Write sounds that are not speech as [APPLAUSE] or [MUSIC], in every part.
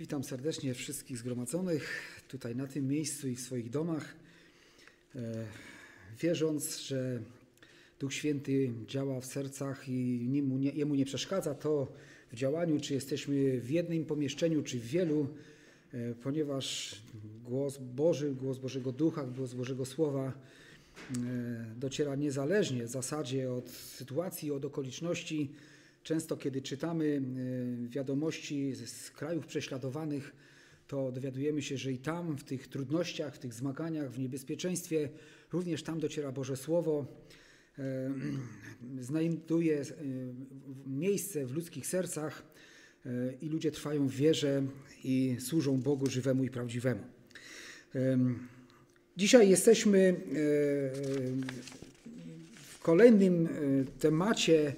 Witam serdecznie wszystkich zgromadzonych tutaj na tym miejscu i w swoich domach. E, wierząc, że Duch Święty działa w sercach i nie, jemu nie przeszkadza to w działaniu, czy jesteśmy w jednym pomieszczeniu, czy w wielu, e, ponieważ głos Boży, głos Bożego Ducha, głos Bożego Słowa e, dociera niezależnie w zasadzie od sytuacji, od okoliczności Często, kiedy czytamy y, wiadomości z krajów prześladowanych, to dowiadujemy się, że i tam, w tych trudnościach, w tych zmaganiach, w niebezpieczeństwie, również tam dociera Boże Słowo, y, znajduje y, miejsce w ludzkich sercach i ludzie trwają w wierze i służą Bogu żywemu i prawdziwemu. Dzisiaj jesteśmy w kolejnym temacie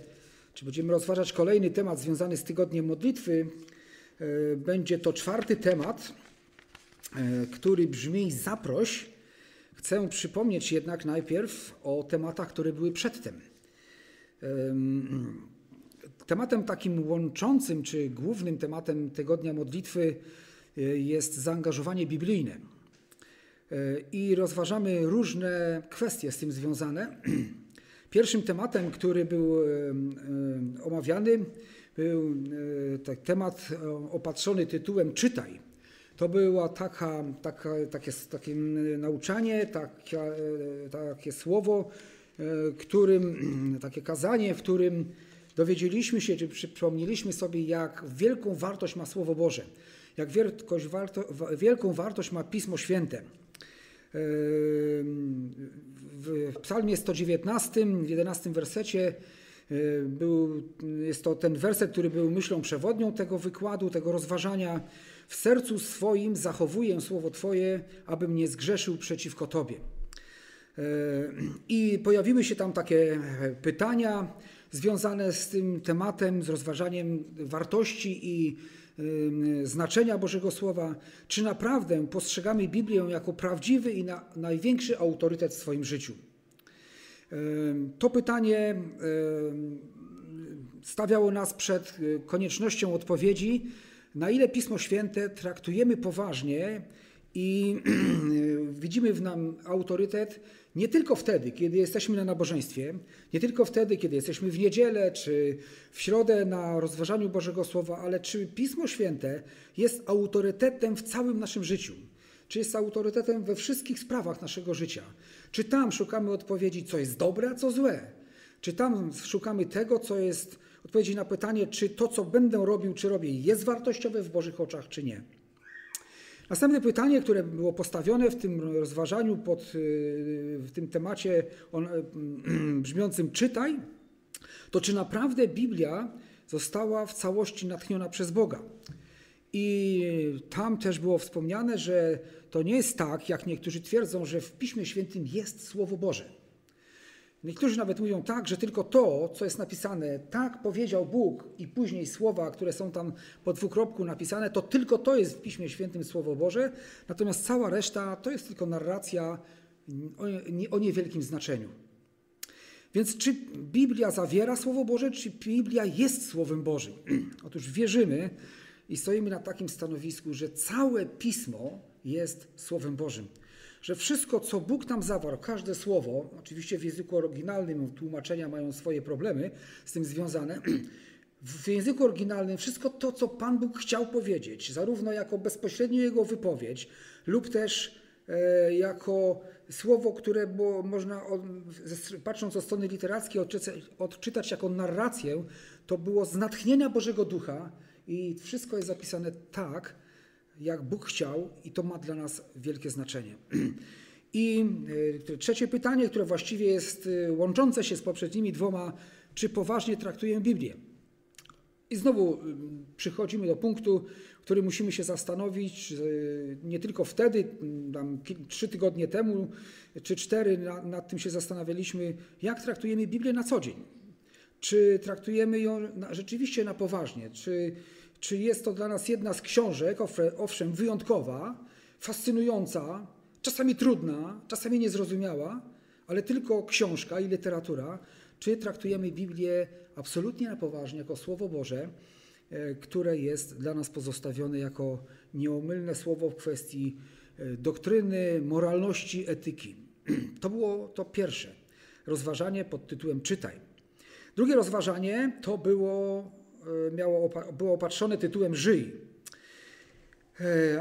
czy będziemy rozważać kolejny temat związany z tygodniem modlitwy. E, będzie to czwarty temat, e, który brzmi zaproś. Chcę przypomnieć jednak najpierw o tematach, które były przedtem. Tematem takim łączącym, czy głównym tematem tygodnia modlitwy e, jest zaangażowanie biblijne. I rozważamy różne kwestie z tym związane. [CLEARS THROAT] Pierwszym tematem, który był omawiany, był e, temat opatrzony tytułem Czytaj. To było taka, taka, takie, takie nauczanie, takie, takie słowo, e, którym, [CLEARS THROAT] takie kazanie, w którym dowiedzieliśmy się, czy przypomnieliśmy sobie, jak wielką wartość ma Słowo Boże, jak wielką wartość ma Pismo Święte w psalmie 119, w 11 wersecie e, był, jest to ten werset, który był myślą przewodnią tego wykładu, tego rozważania. W sercu swoim zachowuję słowo Twoje, abym nie zgrzeszył przeciwko Tobie. E, I pojawiły się tam takie pytania związane z tym tematem, z rozważaniem wartości i znaczenia Bożego Słowa, czy naprawdę postrzegamy Biblię jako prawdziwy i na, największy autorytet w swoim życiu. To pytanie stawiało nas przed y, koniecznością odpowiedzi, na ile Pismo Święte traktujemy poważnie i [CLEARS THROAT] widzimy w nam autorytet nie tylko wtedy, kiedy jesteśmy na nabożeństwie, nie tylko wtedy, kiedy jesteśmy w niedzielę czy w środę na rozważaniu Bożego Słowa, ale czy Pismo Święte jest autorytetem w całym naszym życiu? Czy jest autorytetem we wszystkich sprawach naszego życia? Czy tam szukamy odpowiedzi, co jest dobre, a co złe? Czy tam szukamy tego, co jest odpowiedzi na pytanie, czy to, co będę robił, czy robię, jest wartościowe w Bożych oczach, czy nie? Następne pytanie, które było postawione w tym rozważaniu, pod, y, w tym temacie on, y, [CLEARS THROAT] brzmiącym czytaj, to czy naprawdę Biblia została w całości natchniona przez Boga? I tam też było wspomniane, że to nie jest tak, jak niektórzy twierdzą, że w Piśmie Świętym jest Słowo Boże. Niektórzy nawet mówią tak, że tylko to, co jest napisane, tak powiedział Bóg i później słowa, które są tam po dwukropku napisane, to tylko to jest w Piśmie Świętym Słowo Boże, natomiast cała reszta to jest tylko narracja o niewielkim znaczeniu. Więc czy Biblia zawiera Słowo Boże, czy Biblia jest Słowem Bożym? [CLEARS THROAT] Otóż wierzymy i stoimy na takim stanowisku, że całe Pismo jest Słowem Bożym że wszystko, co Bóg nam zawarł, każde słowo, oczywiście w języku oryginalnym tłumaczenia mają swoje problemy z tym związane, [CLEARS THROAT] w języku oryginalnym wszystko to, co Pan Bóg chciał powiedzieć, zarówno jako bezpośrednio Jego wypowiedź, lub też e, jako słowo, które było, można, patrząc od strony literackiej, odczytać jako narrację, to było z natchnienia Bożego Ducha i wszystko jest zapisane tak, jak Bóg chciał, i to ma dla nas wielkie znaczenie. [CLEARS THROAT] I e, trzecie pytanie, które właściwie jest e, łączące się z poprzednimi dwoma, czy poważnie traktujemy Biblię? I znowu e, przychodzimy do punktu, w którym musimy się zastanowić, nie tylko wtedy, tam trzy tygodnie temu, czy cztery, nad tym się zastanawialiśmy, jak traktujemy Biblię na co dzień. Czy traktujemy ją rzeczywiście na poważnie? Czy czy jest to dla nas jedna z książek, owszem, wyjątkowa, fascynująca, czasami trudna, czasami niezrozumiała, ale tylko książka i literatura, czy traktujemy Biblię absolutnie na poważnie jako Słowo Boże które jest dla nas pozostawione jako nieomylne słowo w kwestii doktryny, moralności, etyki. [CLEARS THROAT] To było to pierwsze rozważanie pod tytułem Czytaj. Drugie rozważanie to było, miało, było opatrzone tytułem Żyj.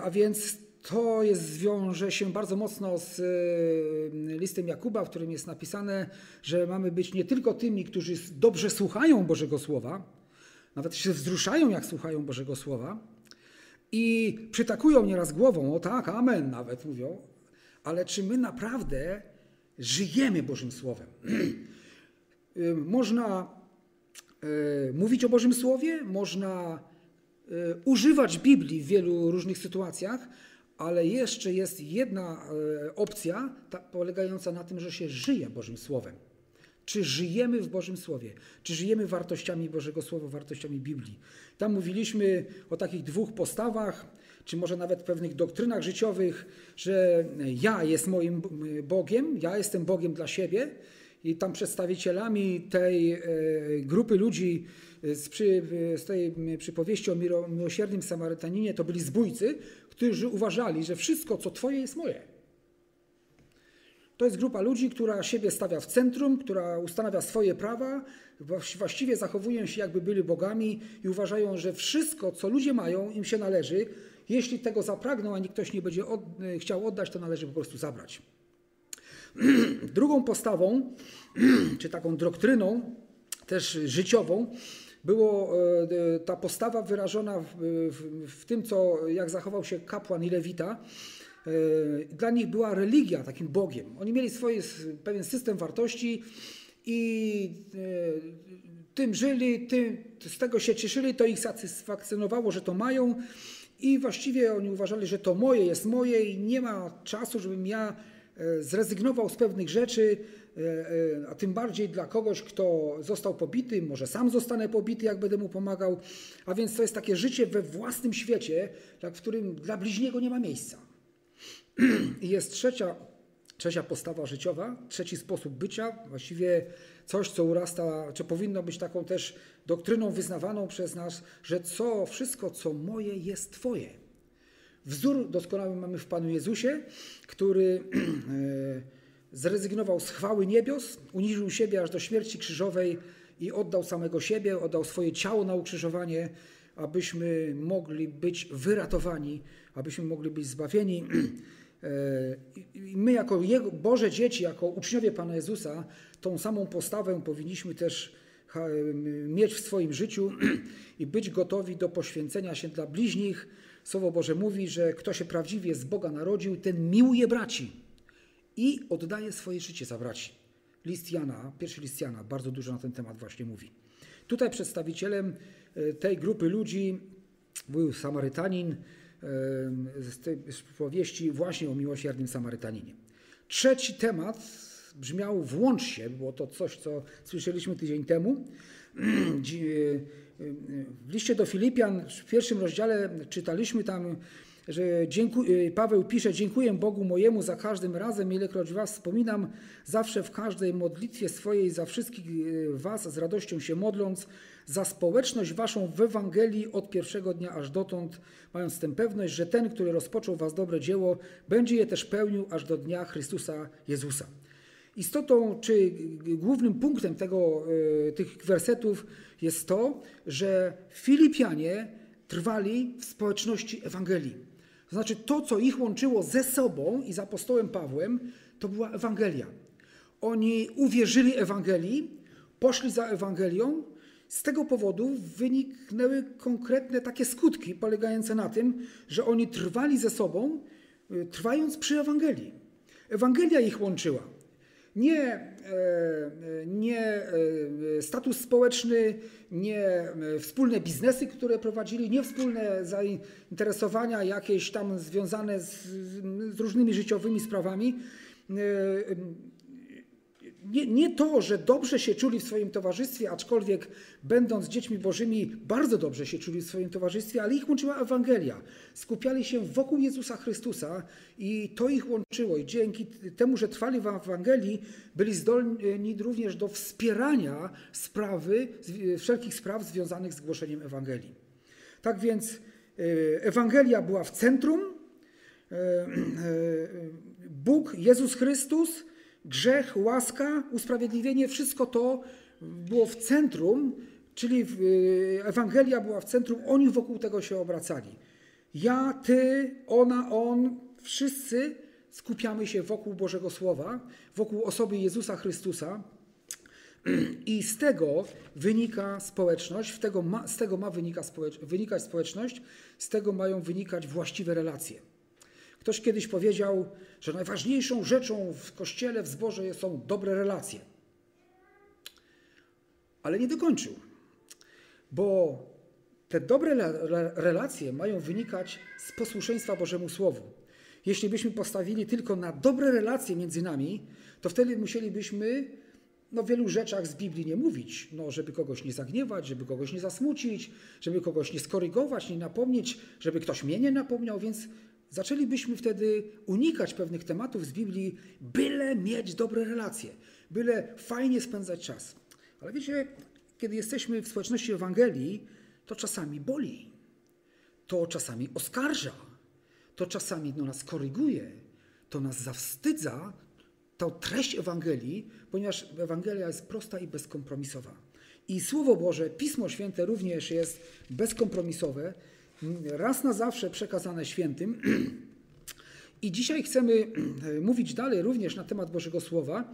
A więc to jest, zwiąże się bardzo mocno z e, listem Jakuba, w którym jest napisane, że mamy być nie tylko tymi, którzy dobrze słuchają Bożego Słowa, nawet się wzruszają, jak słuchają Bożego Słowa i przytakują nieraz głową, o tak, amen nawet mówią, ale czy my naprawdę żyjemy Bożym Słowem? E, [CLEARS THROAT] można e, mówić o Bożym Słowie, można używać Biblii w wielu różnych sytuacjach, ale jeszcze jest jedna e, opcja ta, polegająca na tym, że się żyje Bożym Słowem. Czy żyjemy w Bożym Słowie? Czy żyjemy wartościami Bożego Słowa, wartościami Biblii? Tam mówiliśmy o takich dwóch postawach, czy może nawet pewnych doktrynach życiowych, że ja jest moim Bogiem, ja jestem Bogiem dla siebie i tam przedstawicielami tej e, grupy ludzi z, przy, z tej przypowieści o miłosiernym Samarytaninie to byli zbójcy, którzy uważali, że wszystko, co Twoje, jest moje. To jest grupa ludzi, która siebie stawia w centrum, która ustanawia swoje prawa, właściwie zachowują się jakby byli bogami i uważają, że wszystko, co ludzie mają, im się należy. Jeśli tego zapragną, a nikt ktoś nie będzie od, chciał oddać, to należy po prostu zabrać. [CLEARS THROAT] Drugą postawą, [CLEARS THROAT] czy taką doktryną, też życiową, było e, ta postawa wyrażona w, w, w, tym, co, jak zachował się kapłan i lewita. E, dla nich była religia takim Bogiem. Oni mieli swój pewien system wartości i e, tym żyli, tym, z tego się cieszyli, to ich satysfakcjonowało, że to mają i właściwie oni uważali, że to moje jest moje i nie ma czasu, żebym ja zrezygnował z pewnych rzeczy, E, e, a tym bardziej dla kogoś, kto został pobity, może sam zostanę pobity, jak będę mu pomagał. A więc to jest takie życie we własnym świecie, w którym dla bliźniego nie ma miejsca. [CLEARS THROAT] I jest trzecia, trzecia postawa życiowa, trzeci sposób bycia, właściwie coś, co urasta, czy powinno być taką też doktryną wyznawaną przez nas, że co, wszystko, co moje, jest Twoje. Wzór doskonały mamy w Panu Jezusie, który [CLEARS THROAT] e, Zrezygnował z chwały niebios, uniżył siebie aż do śmierci krzyżowej i oddał samego siebie, oddał swoje ciało na ukrzyżowanie, abyśmy mogli być wyratowani, abyśmy mogli być zbawieni. [CLEARS THROAT] E, I my, jako Jego, Boże dzieci, jako uczniowie Pana Jezusa, tą samą postawę powinniśmy też mieć w swoim życiu [CLEARS THROAT] i być gotowi do poświęcenia się dla bliźnich. Słowo Boże mówi, że kto się prawdziwie z Boga narodził, ten miłuje braci i oddaje swoje życie za braci. List Jana, pierwszy list Jana, bardzo dużo na ten temat właśnie mówi. Tutaj przedstawicielem e, tej grupy ludzi był Samarytanin e, z tej powieści właśnie o miłosiernym Samarytaninie. Trzeci temat brzmiał włącz się, było to coś, co słyszeliśmy tydzień temu. [CLEARS THROAT] W liście do Filipian w pierwszym rozdziale czytaliśmy tam że y, Paweł pisze, dziękuję Bogu mojemu za każdym razem, ilekroć was wspominam, zawsze w każdej modlitwie swojej za wszystkich y, was z radością się modląc, za społeczność waszą w Ewangelii od pierwszego dnia aż dotąd, mając tę pewność, że ten, który rozpoczął was dobre dzieło, będzie je też pełnił aż do dnia Chrystusa Jezusa. Istotą czy głównym punktem tego, y, tych wersetów jest to, że Filipianie trwali w społeczności Ewangelii. To znaczy to, co ich łączyło ze sobą i z apostołem Pawłem, to była Ewangelia. Oni uwierzyli Ewangelii, poszli za Ewangelią. Z tego powodu wyniknęły konkretne takie skutki polegające na tym, że oni trwali ze sobą, y, trwając przy Ewangelii. Ewangelia ich łączyła. Nie, e, nie e, status społeczny, nie e, wspólne biznesy, które prowadzili, nie wspólne zainteresowania jakieś tam związane z, z różnymi życiowymi sprawami nie, nie to, że dobrze się czuli w swoim towarzystwie, aczkolwiek będąc dziećmi bożymi, bardzo dobrze się czuli w swoim towarzystwie, ale ich łączyła Ewangelia. Skupiali się wokół Jezusa Chrystusa i to ich łączyło. I dzięki temu, że trwali w Ewangelii, byli zdolni również do wspierania sprawy, wszelkich spraw związanych z głoszeniem Ewangelii. Tak więc e, Ewangelia była w centrum, e, Bóg, Jezus Chrystus, grzech, łaska, usprawiedliwienie, wszystko to było w centrum, czyli Ewangelia była w centrum, oni wokół tego się obracali. Ja, ty, ona, on, wszyscy skupiamy się wokół Bożego Słowa, wokół osoby Jezusa Chrystusa. [CLEARS THROAT] I z tego wynika społeczność, z tego ma, z tego ma wynika społecz, wynikać społeczność, z tego mają wynikać właściwe relacje. Ktoś kiedyś powiedział, że najważniejszą rzeczą w kościele, w zborze są dobre relacje. Ale nie dokończył, bo te dobre relacje mają wynikać z posłuszeństwa Bożemu Słowu. Jeśli byśmy postawili tylko na dobre relacje między nami, to wtedy musielibyśmy no, w wielu rzeczach z Biblii nie mówić, no, żeby kogoś nie zagniewać, żeby kogoś nie zasmucić, żeby kogoś nie skorygować, nie napomnieć, żeby ktoś mnie nie napomniał, więc zaczęlibyśmy wtedy unikać pewnych tematów z Biblii, byle mieć dobre relacje, byle fajnie spędzać czas. Ale wiecie, kiedy jesteśmy w społeczności Ewangelii, to czasami boli, to czasami oskarża, to czasami no, nas koryguje, to nas zawstydza, tą treść Ewangelii, ponieważ Ewangelia jest prosta i bezkompromisowa. I Słowo Boże, Pismo Święte również jest bezkompromisowe, raz na zawsze przekazane świętym. I dzisiaj chcemy mówić dalej również na temat Bożego Słowa.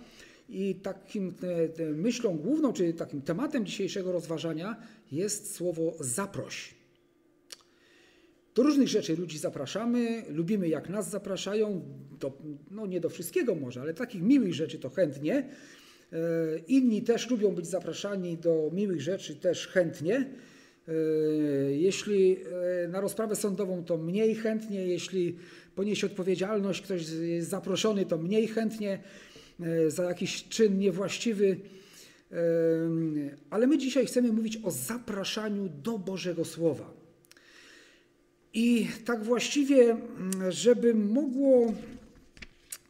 I takim e, myślą główną, czy takim tematem dzisiejszego rozważania jest słowo zaproś. Do różnych rzeczy ludzi zapraszamy, lubimy jak nas zapraszają, do, no nie do wszystkiego może, ale takich miłych rzeczy to chętnie. E, inni też lubią być zapraszani do miłych rzeczy też chętnie. E, jeśli e, na rozprawę sądową, to mniej chętnie, jeśli poniesie odpowiedzialność, ktoś jest zaproszony, to mniej chętnie za jakiś czyn niewłaściwy. Ale my dzisiaj chcemy mówić o zapraszaniu do Bożego Słowa. I tak właściwie, żeby mogło,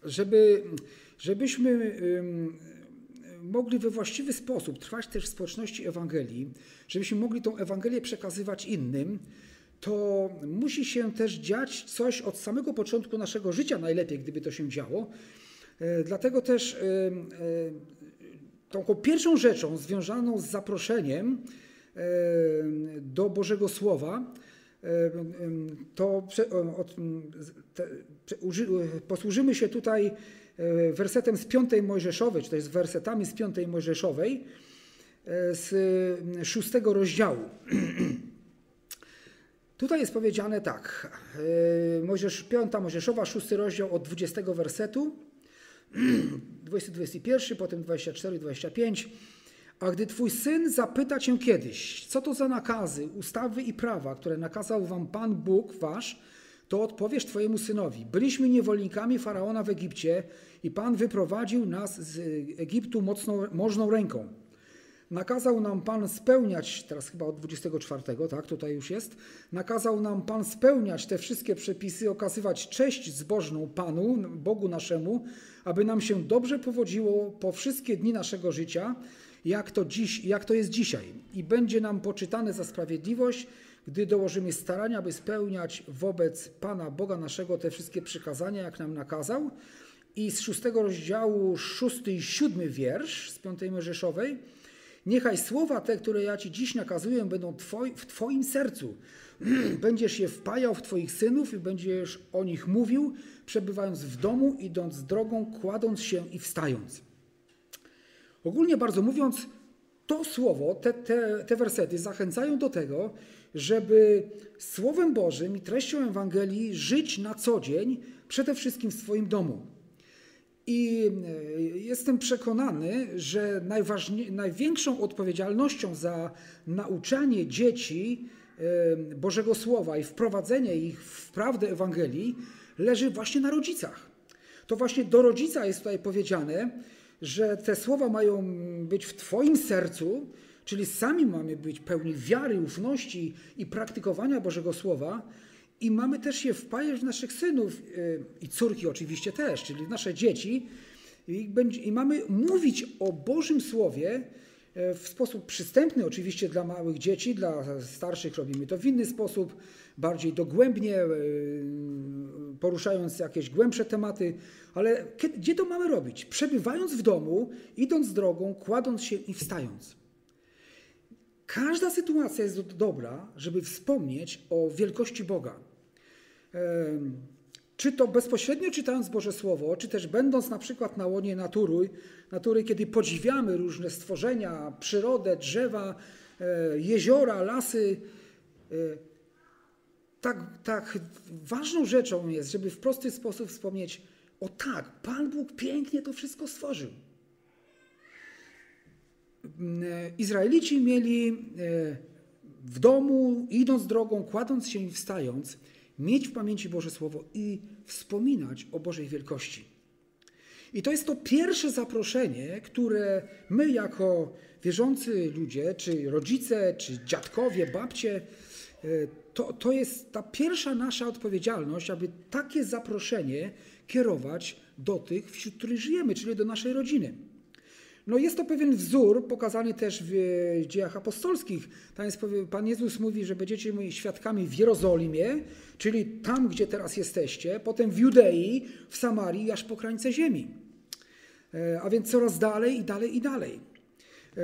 żeby, żebyśmy mogli we właściwy sposób trwać też w społeczności Ewangelii, żebyśmy mogli tą Ewangelię przekazywać innym, to musi się też dziać coś od samego początku naszego życia, najlepiej gdyby to się działo. E, dlatego też e, e, tą pierwszą rzeczą związaną z zaproszeniem do Bożego Słowa to posłużymy się tutaj wersetem z piątej Mojżeszowej, czy to jest wersetami z piątej Mojżeszowej, e, z szóstego rozdziału. [CLEARS THROAT] Tutaj jest powiedziane tak, e, Mojżesz, piąta Mojżeszowa, szósty rozdział od 20 wersetu, [CLEARS THROAT] 20-21, potem 24-25. A gdy twój syn zapyta cię kiedyś, co to za nakazy, ustawy i prawa, które nakazał wam Pan Bóg wasz, to odpowiesz twojemu synowi: Byliśmy niewolnikami faraona w Egipcie i Pan wyprowadził nas z Egiptu mocną, możną ręką. Nakazał nam Pan spełniać, teraz chyba od 24, tak, tutaj już jest, nakazał nam Pan spełniać te wszystkie przepisy, okazywać cześć zbożną Panu, Bogu naszemu, aby nam się dobrze powodziło po wszystkie dni naszego życia jak to, dziś, jak to jest dzisiaj. I będzie nam poczytane za sprawiedliwość, gdy dołożymy starania, aby spełniać wobec Pana Boga naszego te wszystkie przykazania, jak nam nakazał. I z szóstego rozdziału, szósty i siódmy wiersz z piątej Mojżeszowej. Niechaj słowa te, które ja Ci dziś nakazuję, będą twoi, w Twoim sercu. [CLEARS THROAT] Będziesz je wpajał w Twoich synów i będziesz o nich mówił, przebywając w domu, idąc drogą, kładąc się i wstając. Ogólnie bardzo mówiąc, to słowo, te, te, te wersety zachęcają do tego, żeby Słowem Bożym i treścią Ewangelii żyć na co dzień, przede wszystkim w swoim domu. I e, jestem przekonany, że największą odpowiedzialnością za nauczanie dzieci e, Bożego Słowa i wprowadzenie ich w prawdę Ewangelii leży właśnie na rodzicach. To właśnie do rodzica jest tutaj powiedziane, że te słowa mają być w Twoim sercu, czyli sami mamy być pełni wiary, ufności i praktykowania Bożego Słowa, i mamy też je wpajać w naszych synów y, i córki oczywiście też, czyli nasze dzieci. I, mamy mówić o Bożym Słowie e, w sposób przystępny, oczywiście dla małych dzieci, dla starszych robimy to w inny sposób, bardziej dogłębnie, e, poruszając jakieś głębsze tematy, ale gdzie to mamy robić? Przebywając w domu, idąc drogą, kładąc się i wstając. Każda sytuacja jest dobra, żeby wspomnieć o wielkości Boga. Czy to bezpośrednio czytając Boże Słowo, czy też będąc na przykład na łonie natury, natury kiedy podziwiamy różne stworzenia, przyrodę, drzewa, e, jeziora, lasy. E, tak, tak ważną rzeczą jest, żeby w prosty sposób wspomnieć, o tak, Pan Bóg pięknie to wszystko stworzył. E, Izraelici mieli w domu, idąc drogą, kładąc się i wstając, mieć w pamięci Boże Słowo i wspominać o Bożej wielkości. I to jest to pierwsze zaproszenie, które my jako wierzący ludzie, czy rodzice, czy dziadkowie, babcie, e, to, to jest ta pierwsza nasza odpowiedzialność, aby takie zaproszenie kierować do tych, wśród których żyjemy, czyli do naszej rodziny. No jest to pewien wzór pokazany też w dziejach apostolskich. Tam jest, Pan Jezus mówi, że będziecie moi świadkami w Jerozolimie, czyli tam, gdzie teraz jesteście, potem w Judei, w Samarii, aż po krańce ziemi. E, a więc coraz dalej i dalej i dalej. E,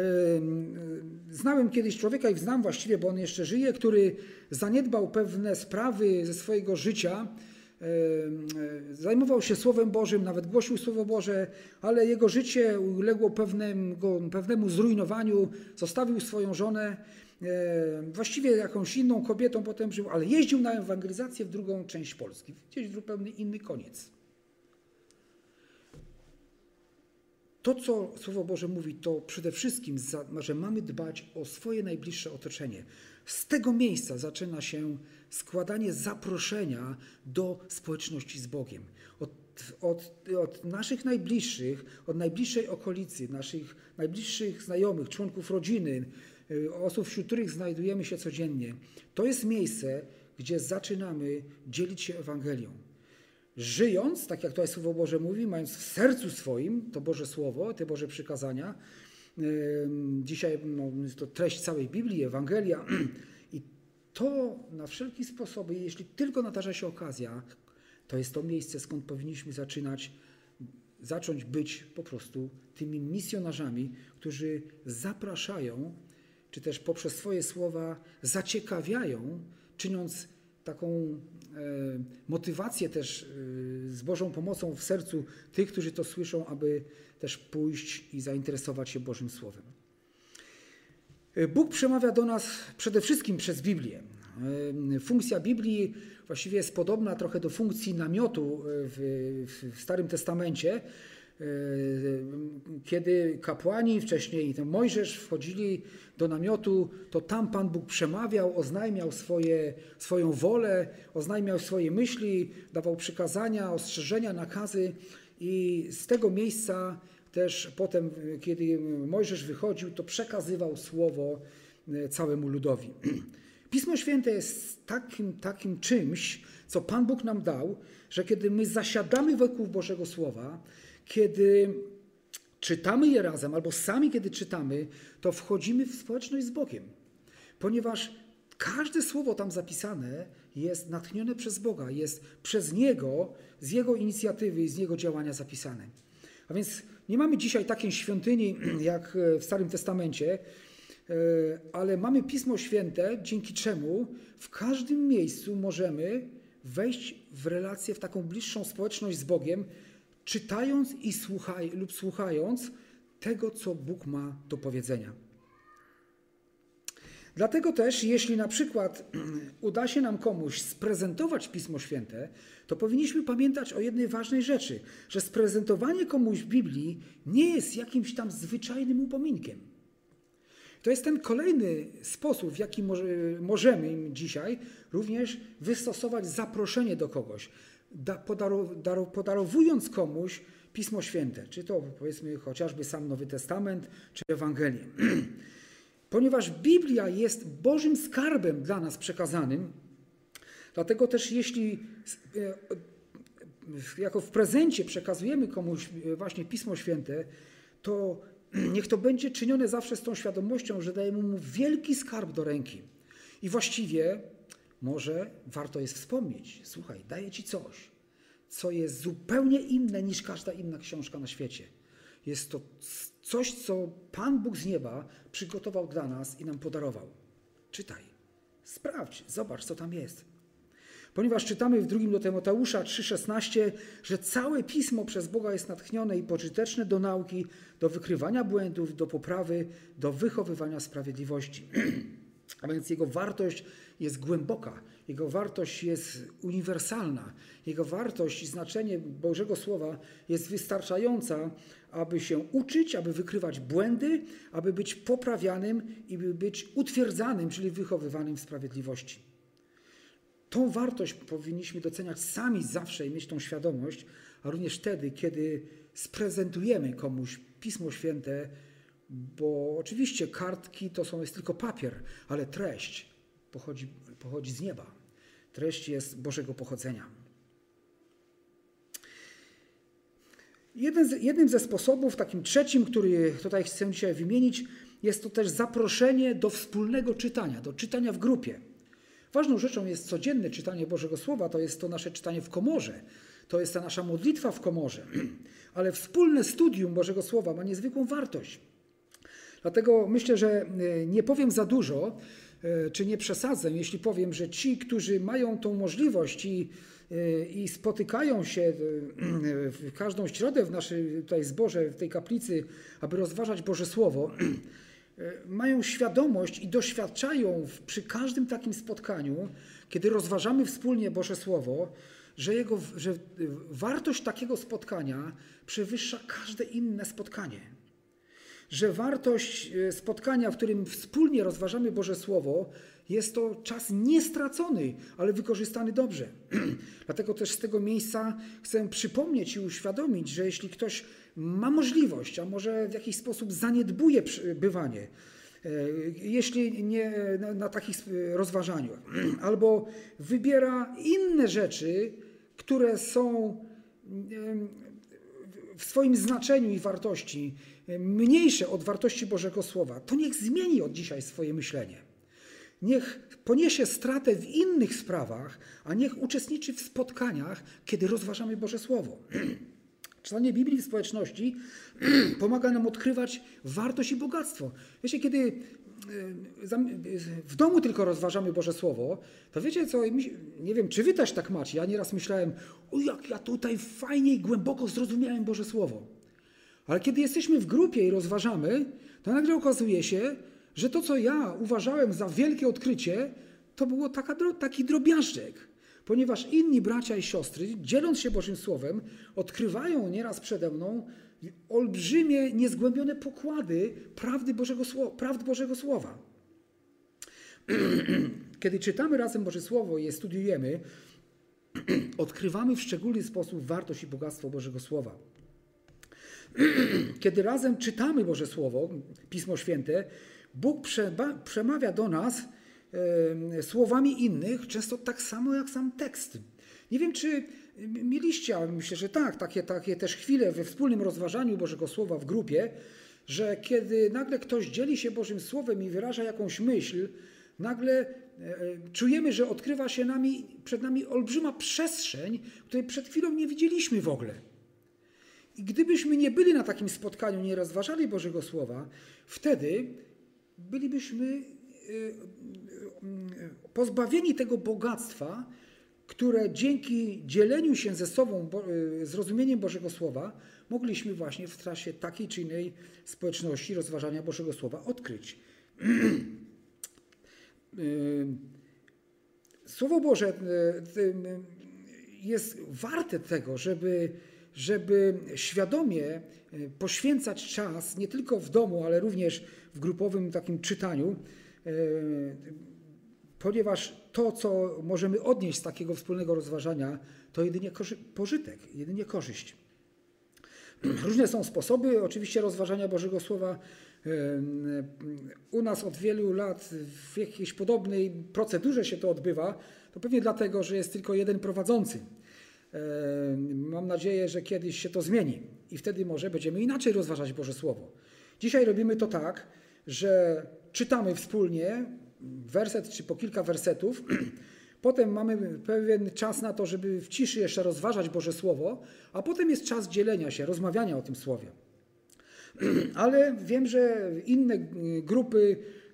znałem kiedyś człowieka i znam właściwie, bo on jeszcze żyje, który zaniedbał pewne sprawy ze swojego życia, Zajmował się Słowem Bożym, nawet głosił Słowo Boże, ale jego życie uległo pewnemu, pewnemu zrujnowaniu. Zostawił swoją żonę, właściwie jakąś inną kobietą potem żył, ale jeździł na ewangelizację w drugą część Polski, gdzieś zupełnie inny koniec. To, co Słowo Boże mówi, to przede wszystkim, że mamy dbać o swoje najbliższe otoczenie. Z tego miejsca zaczyna się składanie zaproszenia do społeczności z Bogiem. Od, od, od, naszych najbliższych, od najbliższej okolicy, naszych najbliższych znajomych, członków rodziny, y, osób, wśród których znajdujemy się codziennie. To jest miejsce, gdzie zaczynamy dzielić się Ewangelią. Żyjąc, tak jak to Słowo Boże mówi, mając w sercu swoim to Boże Słowo, te Boże przykazania, dzisiaj no, to treść całej Biblii, Ewangelia, [CLEARS THROAT] to na wszelki sposoby, jeśli tylko nadarza się okazja, to jest to miejsce, skąd powinniśmy zaczynać, zacząć być po prostu tymi misjonarzami, którzy zapraszają, czy też poprzez swoje słowa zaciekawiają, czyniąc taką e, motywację też e, z Bożą pomocą w sercu tych, którzy to słyszą, aby też pójść i zainteresować się Bożym Słowem. Bóg przemawia do nas przede wszystkim przez Biblię. Funkcja Biblii właściwie jest podobna trochę do funkcji namiotu w, w Starym Testamencie, kiedy kapłani, wcześniej ten Mojżesz wchodzili do namiotu, to tam Pan Bóg przemawiał, oznajmiał swoje, swoją wolę, oznajmiał swoje myśli, dawał przykazania, ostrzeżenia, nakazy i z tego miejsca też potem, kiedy Mojżesz wychodził, to przekazywał słowo e, całemu ludowi. [CLEARS THROAT] Pismo Święte jest takim, takim czymś, co Pan Bóg nam dał, że kiedy my zasiadamy wokół Bożego Słowa, kiedy czytamy je razem, albo sami kiedy czytamy, to wchodzimy w społeczność z Bogiem. Ponieważ każde słowo tam zapisane jest natchnione przez Boga, jest przez Niego, z Jego inicjatywy i z Jego działania zapisane. A więc nie mamy dzisiaj takiej świątyni [CLEARS THROAT] jak w Starym Testamencie, e, ale mamy Pismo Święte, dzięki czemu w każdym miejscu możemy wejść w relację, w taką bliższą społeczność z Bogiem, czytając i słuchaj, lub słuchając tego, co Bóg ma do powiedzenia. Dlatego też, jeśli na przykład [CLEARS THROAT] uda się nam komuś sprezentować Pismo Święte, to powinniśmy pamiętać o jednej ważnej rzeczy, że sprezentowanie komuś Biblii nie jest jakimś tam zwyczajnym upominkiem. To jest ten kolejny sposób, w jaki możemy dzisiaj również wystosować zaproszenie do kogoś, podarowując komuś Pismo Święte, czy to powiedzmy chociażby sam Nowy Testament, czy Ewangelię. [CLEARS THROAT] Ponieważ Biblia jest Bożym skarbem dla nas przekazanym, dlatego też jeśli e, jako w prezencie przekazujemy komuś e, właśnie Pismo Święte, to [CLEARS THROAT] niech to będzie czynione zawsze z tą świadomością, że dajemy mu wielki skarb do ręki. I właściwie może warto jest wspomnieć, słuchaj, daję ci coś, co jest zupełnie inne niż każda inna książka na świecie. Jest to coś, co Pan Bóg z nieba przygotował dla nas i nam podarował. Czytaj, sprawdź, zobacz, co tam jest. Ponieważ czytamy w drugim do Tymoteusza 3,16, że całe pismo przez Boga jest natchnione i pożyteczne do nauki, do wykrywania błędów, do poprawy, do wychowywania sprawiedliwości. [CLEARS THROAT] A więc jego wartość jest głęboka, jego wartość jest uniwersalna, jego wartość i znaczenie Bożego Słowa jest wystarczająca, aby się uczyć, aby wykrywać błędy, aby być poprawianym i by być utwierdzanym, czyli wychowywanym w sprawiedliwości. Tą wartość powinniśmy doceniać sami zawsze i mieć tą świadomość, a również wtedy, kiedy sprezentujemy komuś Pismo Święte, bo oczywiście kartki to są, jest tylko papier, ale treść pochodzi, pochodzi z nieba. Treść jest Bożego pochodzenia. Jeden z, jednym ze sposobów, takim trzecim, który tutaj chcę dzisiaj wymienić, jest to też zaproszenie do wspólnego czytania, do czytania w grupie. Ważną rzeczą jest codzienne czytanie Bożego Słowa, to jest to nasze czytanie w komorze, to jest ta nasza modlitwa w komorze, [CLEARS THROAT] ale wspólne studium Bożego Słowa ma niezwykłą wartość. Dlatego myślę, że e, nie powiem za dużo, e, czy nie przesadzę, jeśli powiem, że ci, którzy mają tą możliwość i, e, i spotykają się w każdą środę w naszej tutaj zborze, w tej kaplicy, aby rozważać Boże Słowo, [CLEARS THROAT] mają świadomość i doświadczają przy każdym takim spotkaniu, kiedy rozważamy wspólnie Boże Słowo, że, jego, że wartość takiego spotkania przewyższa każde inne spotkanie że wartość e, spotkania, w którym wspólnie rozważamy Boże Słowo, jest to czas niestracony, ale wykorzystany dobrze. [CLEARS THROAT] Dlatego też z tego miejsca chcę przypomnieć i uświadomić, że jeśli ktoś ma możliwość, a może w jakiś sposób zaniedbuje bywanie, e, jeśli nie na, na takich rozważaniach, [CLEARS THROAT] albo wybiera inne rzeczy, które są w swoim znaczeniu i wartości mniejsze od wartości Bożego Słowa, to niech zmieni od dzisiaj swoje myślenie. Niech poniesie stratę w innych sprawach, a niech uczestniczy w spotkaniach, kiedy rozważamy Boże Słowo. [CLEARS THROAT] Czytanie Biblii w społeczności [CLEARS THROAT] pomaga nam odkrywać wartość i bogactwo. Wiecie, kiedy e, w domu tylko rozważamy Boże Słowo, to wiecie co, nie wiem, czy wy też tak macie. Ja nieraz myślałem, o jak ja tutaj fajnie i głęboko zrozumiałem Boże Słowo. Ale kiedy jesteśmy w grupie i rozważamy, to nagle okazuje się, że to, co ja uważałem za wielkie odkrycie, to było taka, taki drobiażdżek. Ponieważ inni bracia i siostry, dzieląc się Bożym Słowem, odkrywają nieraz przede mną olbrzymie, niezgłębione pokłady prawdy Bożego, prawd Bożego Słowa. [CLEARS THROAT] Kiedy czytamy razem Boże Słowo i je studiujemy, [CLEARS THROAT] odkrywamy w szczególny sposób wartość i bogactwo Bożego Słowa. [CLEARS THROAT] Kiedy razem czytamy Boże Słowo, Pismo Święte, Bóg przemawia do nas słowami innych, często tak samo jak sam tekst. Nie wiem, czy mieliście, ale myślę, że tak, takie, takie też chwile we wspólnym rozważaniu Bożego Słowa w grupie, że kiedy nagle ktoś dzieli się Bożym Słowem i wyraża jakąś myśl, nagle e, czujemy, że odkrywa się nami, przed nami olbrzyma przestrzeń, której przed chwilą nie widzieliśmy w ogóle. I gdybyśmy nie byli na takim spotkaniu, nie rozważali Bożego Słowa, wtedy bylibyśmy y, y, pozbawieni tego bogactwa, które dzięki dzieleniu się ze sobą y, zrozumieniem Bożego Słowa mogliśmy właśnie w trasie takiej czy innej społeczności rozważania Bożego Słowa odkryć. [CLEARS THROAT] Słowo Boże jest warte tego, żeby żeby świadomie e, poświęcać czas nie tylko w domu, ale również w grupowym takim czytaniu, e, ponieważ to, co możemy odnieść z takiego wspólnego rozważania, to jedynie pożytek, jedynie korzyść. [CLEARS THROAT] Różne są sposoby oczywiście rozważania Bożego Słowa. E, u nas od wielu lat w jakiejś podobnej procedurze się to odbywa. To pewnie dlatego, że jest tylko jeden prowadzący. Mam nadzieję, że kiedyś się to zmieni i wtedy może będziemy inaczej rozważać Boże Słowo. Dzisiaj robimy to tak, że czytamy wspólnie werset czy po kilka wersetów, [CLEARS THROAT] potem mamy pewien czas na to, żeby w ciszy jeszcze rozważać Boże Słowo, a potem jest czas dzielenia się, rozmawiania o tym Słowie. [CLEARS THROAT] Ale wiem, że inne grupy e,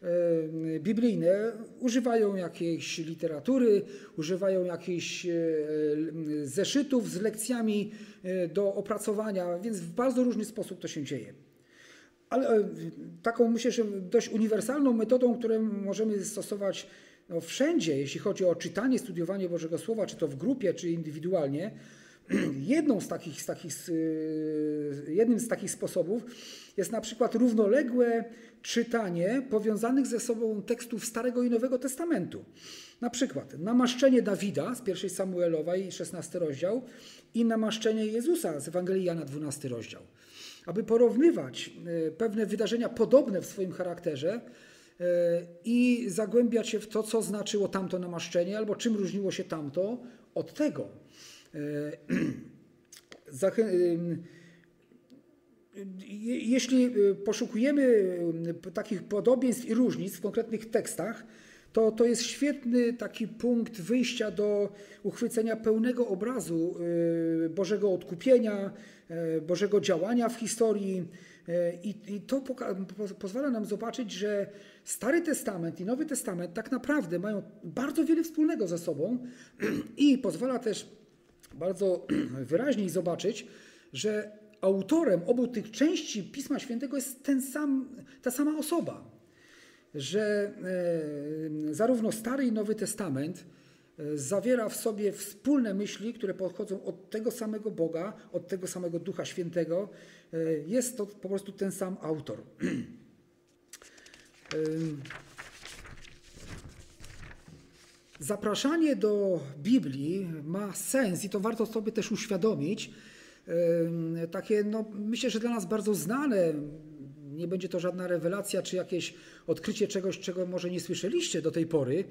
biblijne używają jakiejś literatury, używają jakichś e, zeszytów z lekcjami e, do opracowania, więc w bardzo różny sposób to się dzieje. Ale taką myślę, że dość uniwersalną metodą, którą możemy stosować no, wszędzie, jeśli chodzi o czytanie, studiowanie Bożego Słowa, czy to w grupie, czy indywidualnie, [CLEARS THROAT] jedną z takich, z takich, jednym z takich sposobów jest na przykład równoległe czytanie powiązanych ze sobą tekstów Starego i Nowego Testamentu. Na przykład namaszczenie Dawida z pierwszej Samuelowej, 16 rozdział i namaszczenie Jezusa z Ewangelii Jana, 12 rozdział. Aby porównywać e, pewne wydarzenia podobne w swoim charakterze e, i zagłębiać się w to, co znaczyło tamto namaszczenie, albo czym różniło się tamto od tego. E, [CLEARS THROAT] jeśli y, poszukujemy takich podobieństw i różnic w konkretnych tekstach, to to jest świetny taki punkt wyjścia do uchwycenia pełnego obrazu y, Bożego odkupienia, Bożego działania w historii. I, to pozwala nam zobaczyć, że Stary Testament i Nowy Testament tak naprawdę mają bardzo wiele wspólnego ze sobą [CLEARS THROAT] i pozwala też bardzo [CLEARS THROAT] wyraźniej zobaczyć, że autorem obu tych części Pisma Świętego jest ten sam, ta sama osoba. Że e, zarówno Stary i Nowy Testament e, zawiera w sobie wspólne myśli, które pochodzą od tego samego Boga, od tego samego Ducha Świętego. E, jest to po prostu ten sam autor. [CLEARS THROAT] Zapraszanie do Biblii ma sens i to warto sobie też uświadomić, takie, no, myślę, że dla nas bardzo znane. Nie będzie to żadna rewelacja czy jakieś odkrycie czegoś, czego może nie słyszeliście do tej pory,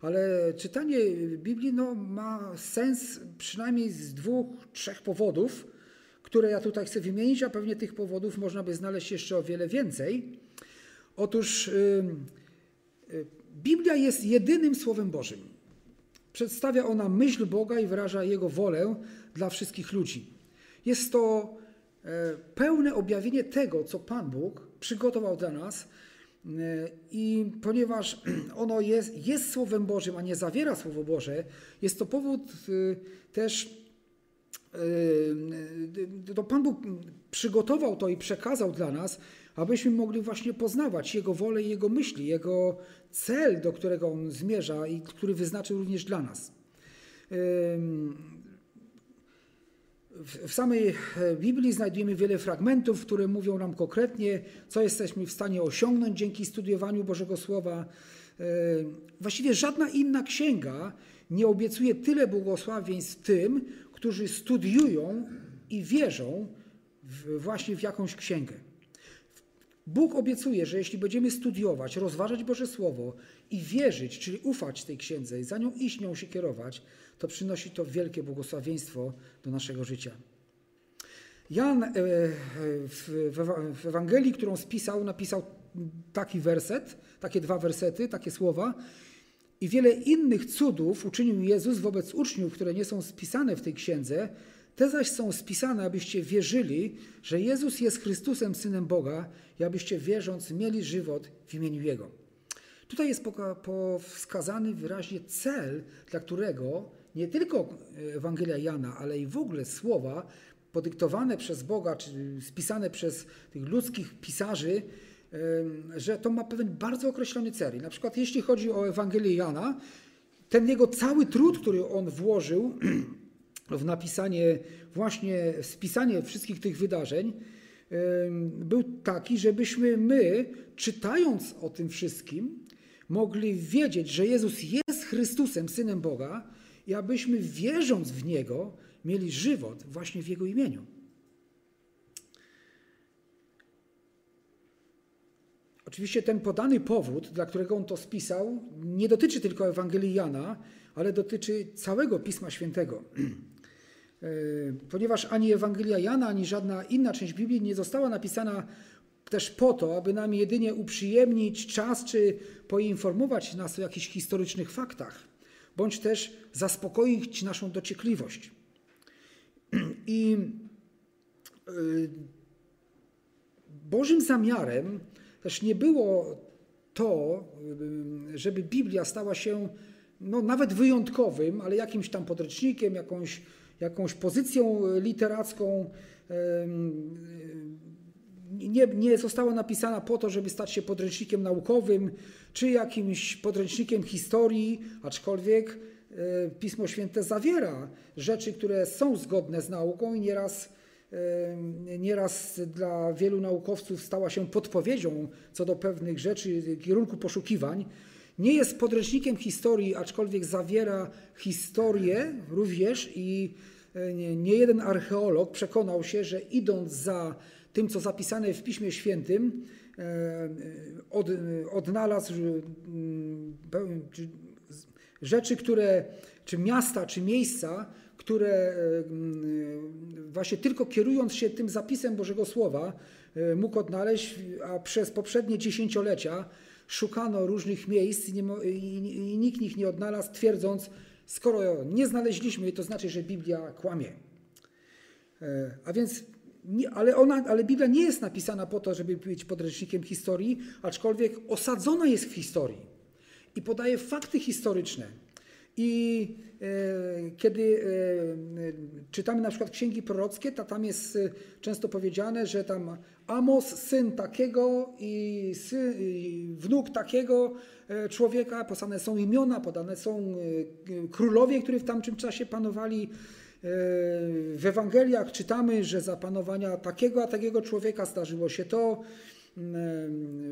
ale czytanie Biblii no, ma sens przynajmniej z dwóch, trzech powodów, które ja tutaj chcę wymienić, a pewnie tych powodów można by znaleźć jeszcze o wiele więcej. Otóż yy, Biblia jest jedynym Słowem Bożym. Przedstawia ona myśl Boga i wyraża Jego wolę dla wszystkich ludzi. Jest to e, pełne objawienie tego, co Pan Bóg przygotował dla nas. E, I ponieważ [CLEARS THROAT] ono jest, jest Słowem Bożym, a nie zawiera Słowo Boże, jest to powód e, też, to Pan Bóg przygotował to i przekazał dla nas, abyśmy mogli właśnie poznawać Jego wolę i Jego myśli, Jego cel, do którego On zmierza i który wyznaczył również dla nas. W samej e, Biblii znajdujemy wiele fragmentów, które mówią nam konkretnie, co jesteśmy w stanie osiągnąć dzięki studiowaniu Bożego Słowa. E, właściwie żadna inna księga nie obiecuje tyle błogosławieństw tym, którzy studiują i wierzą właśnie w jakąś księgę. Bóg obiecuje, że jeśli będziemy studiować, rozważać Boże Słowo i wierzyć, czyli ufać tej księdze i za nią iść, nią się kierować, to przynosi to wielkie błogosławieństwo do naszego życia. Jan e, w Ewangelii, którą spisał, napisał taki werset, takie dwa wersety, takie słowa. I wiele innych cudów uczynił Jezus wobec uczniów, które nie są spisane w tej księdze. Te zaś są spisane, abyście wierzyli, że Jezus jest Chrystusem, Synem Boga i abyście wierząc mieli żywot w imieniu Jego. Tutaj jest wskazany wyraźnie cel, dla którego nie tylko Ewangelia Jana, ale i w ogóle słowa podyktowane przez Boga, czy spisane przez tych ludzkich pisarzy, że to ma pewien bardzo określony cel. na przykład jeśli chodzi o Ewangelię Jana, ten jego cały trud, który on włożył [CLEARS THROAT] w napisanie, właśnie spisanie wszystkich tych wydarzeń, był taki, żebyśmy my, czytając o tym wszystkim, mogli wiedzieć, że Jezus jest Chrystusem, Synem Boga, i abyśmy wierząc w Niego mieli żywot właśnie w Jego imieniu. Oczywiście ten podany powód, dla którego on to spisał, nie dotyczy tylko Ewangelii Jana, ale dotyczy całego Pisma Świętego. [CLEARS THROAT] E, ponieważ ani Ewangelia Jana, ani żadna inna część Biblii nie została napisana też po to, aby nam jedynie uprzyjemnić czas, czy poinformować nas o jakichś historycznych faktach, bądź też zaspokoić naszą dociekliwość. I y, Bożym zamiarem też nie było to, y, żeby Biblia stała się no, nawet wyjątkowym, ale jakimś tam podręcznikiem, jakąś, jakąś pozycją literacką. Nie, nie została napisana po to, żeby stać się podręcznikiem naukowym czy jakimś podręcznikiem historii, aczkolwiek e, Pismo Święte zawiera rzeczy, które są zgodne z nauką i nieraz, nieraz dla wielu naukowców stała się podpowiedzią co do pewnych rzeczy, kierunku poszukiwań. Nie jest podręcznikiem historii, aczkolwiek zawiera historię również i e, nie, jeden archeolog przekonał się, że idąc za tym, co zapisane w Piśmie Świętym, e, od, odnalazł rzeczy, które, czy miasta, czy miejsca, które e, właśnie tylko kierując się tym zapisem Bożego Słowa mógł odnaleźć, a przez poprzednie dziesięciolecia szukano różnych miejsc i, nie, i, i nikt ich nie odnalazł, twierdząc, skoro nie znaleźliśmy, to znaczy, że Biblia kłamie. E, a więc, ale, ona, ale Biblia nie jest napisana po to, żeby być podręcznikiem historii, aczkolwiek osadzona jest w historii i podaje fakty historyczne. I e, kiedy e, czytamy na przykład księgi prorockie, to tam jest często powiedziane, że tam Amos, syn takiego i, syn, i wnuk takiego e, człowieka, podane są imiona, podane są e, królowie, którzy w tamtym czasie panowali. E, w Ewangeliach czytamy, że za panowania takiego a takiego człowieka zdarzyło się to.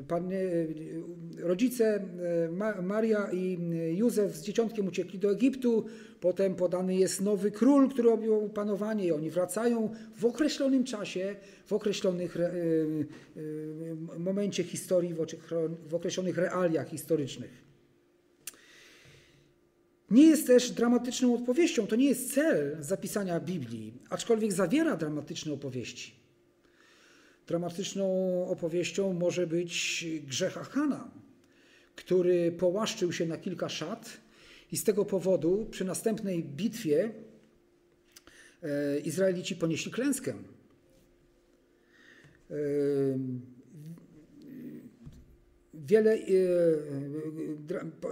Pan, rodzice Maria i Józef z dzieciątkiem uciekli do Egiptu, potem podany jest nowy król, który objął panowanie i oni wracają w określonym czasie, w określonych momencie historii, w określonych realiach historycznych. Nie jest też dramatyczną opowieścią, to nie jest cel zapisania Biblii, aczkolwiek zawiera dramatyczne opowieści. Dramatyczną opowieścią może być grzech Achana, który połaszczył się na kilka szat i z tego powodu przy następnej bitwie e, Izraelici ponieśli klęskę. E, wiele, e,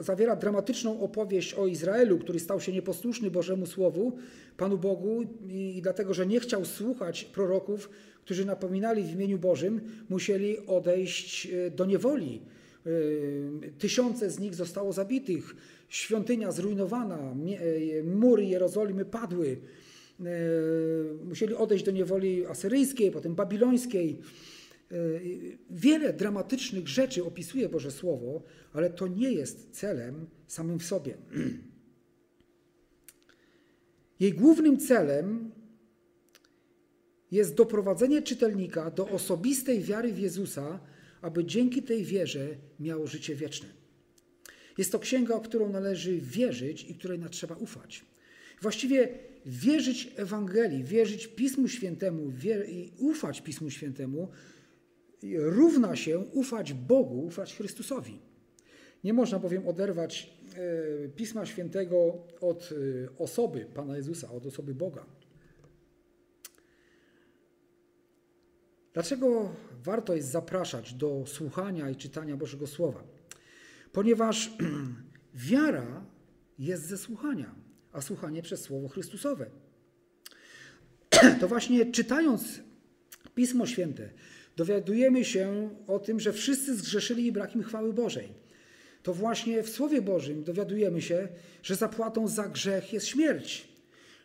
zawiera dramatyczną opowieść o Izraelu, który stał się nieposłuszny Bożemu Słowu, Panu Bogu i dlatego, że nie chciał słuchać proroków, którzy napominali w imieniu Bożym, musieli odejść e, do niewoli. E, tysiące z nich zostało zabitych, świątynia zrujnowana, e, mury Jerozolimy padły. Musieli odejść do niewoli asyryjskiej, potem babilońskiej. Wiele dramatycznych rzeczy opisuje Boże Słowo, ale to nie jest celem samym w sobie. [CLEARS THROAT] Jej głównym celem jest doprowadzenie czytelnika do osobistej wiary w Jezusa, aby dzięki tej wierze miało życie wieczne. Jest to księga, o którą należy wierzyć i której trzeba ufać. Właściwie wierzyć Ewangelii, wierzyć Pismu Świętemu i ufać Pismu Świętemu równa się ufać Bogu, ufać Chrystusowi. Nie można bowiem oderwać e, Pisma Świętego od e, osoby Pana Jezusa, od osoby Boga. Dlaczego warto jest zapraszać do słuchania i czytania Bożego Słowa? Ponieważ [CLEARS THROAT] wiara jest ze słuchania, a słuchanie przez Słowo Chrystusowe. [CLEARS THROAT] To właśnie czytając Pismo Święte, dowiadujemy się o tym, że wszyscy zgrzeszyli i brak im chwały Bożej. To właśnie w Słowie Bożym dowiadujemy się, że zapłatą za grzech jest śmierć.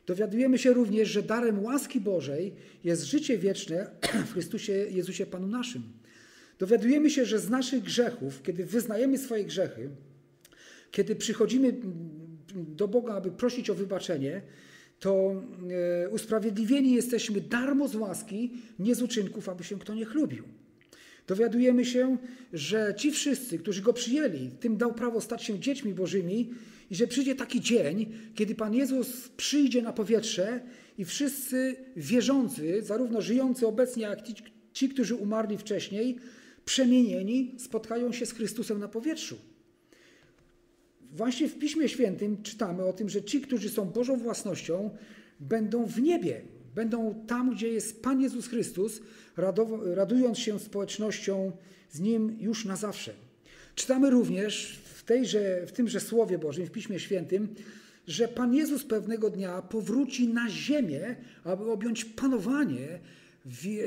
Dowiadujemy się również, że darem łaski Bożej jest życie wieczne [CLEARS THROAT] w Chrystusie Jezusie Panu naszym. Dowiadujemy się, że z naszych grzechów, kiedy wyznajemy swoje grzechy, kiedy przychodzimy do Boga, aby prosić o wybaczenie, to e, usprawiedliwieni jesteśmy darmo z łaski, nie z uczynków, aby się kto nie chlubił. Dowiadujemy się, że ci wszyscy, którzy go przyjęli, tym dał prawo stać się dziećmi Bożymi i że przyjdzie taki dzień, kiedy Pan Jezus przyjdzie na powietrze i wszyscy wierzący, zarówno żyjący obecnie, jak ci, ci którzy umarli wcześniej, Przemienieni spotkają się z Chrystusem na powietrzu. Właśnie w Piśmie Świętym czytamy o tym, że ci, którzy są Bożą własnością, będą w niebie. Będą tam, gdzie jest Pan Jezus Chrystus, radując się społecznością z Nim już na zawsze. Czytamy również w, tejże, w tymże Słowie Bożym, w Piśmie Świętym, że Pan Jezus pewnego dnia powróci na ziemię, aby objąć panowanie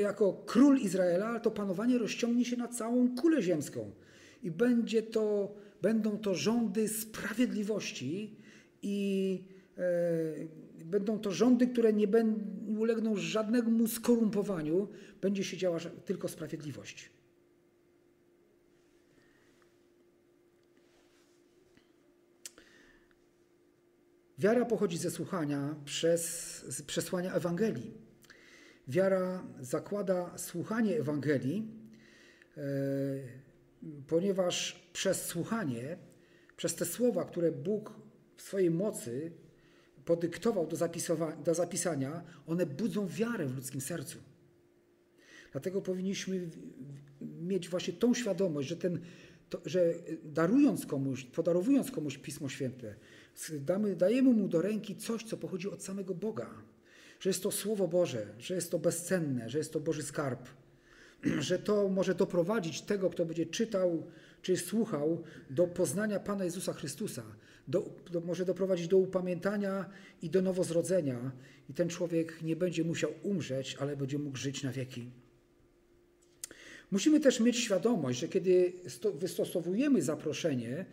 jako król Izraela, ale to panowanie rozciągnie się na całą kulę ziemską. I będzie to, będą to rządy sprawiedliwości i e, będą to rządy, które nie, będą, nie ulegną żadnemu skorumpowaniu. Będzie się działa tylko sprawiedliwość. Wiara pochodzi ze słuchania przez przesłania Ewangelii. Wiara zakłada słuchanie Ewangelii, e, ponieważ przez słuchanie, przez te słowa, które Bóg w swojej mocy podyktował do, do zapisania, one budzą wiarę w ludzkim sercu. Dlatego powinniśmy mieć właśnie tą świadomość, że, ten, to, że darując komuś, podarowując komuś Pismo Święte, damy, dajemy mu do ręki coś, co pochodzi od samego Boga. Że jest to Słowo Boże, że jest to bezcenne, że jest to Boży skarb, [CLEARS THROAT] że to może doprowadzić tego, kto będzie czytał czy słuchał, do poznania Pana Jezusa Chrystusa. Do, do, może doprowadzić do upamiętania i do nowozrodzenia, i ten człowiek nie będzie musiał umrzeć, ale będzie mógł żyć na wieki. Musimy też mieć świadomość, że kiedy wystosowujemy zaproszenie,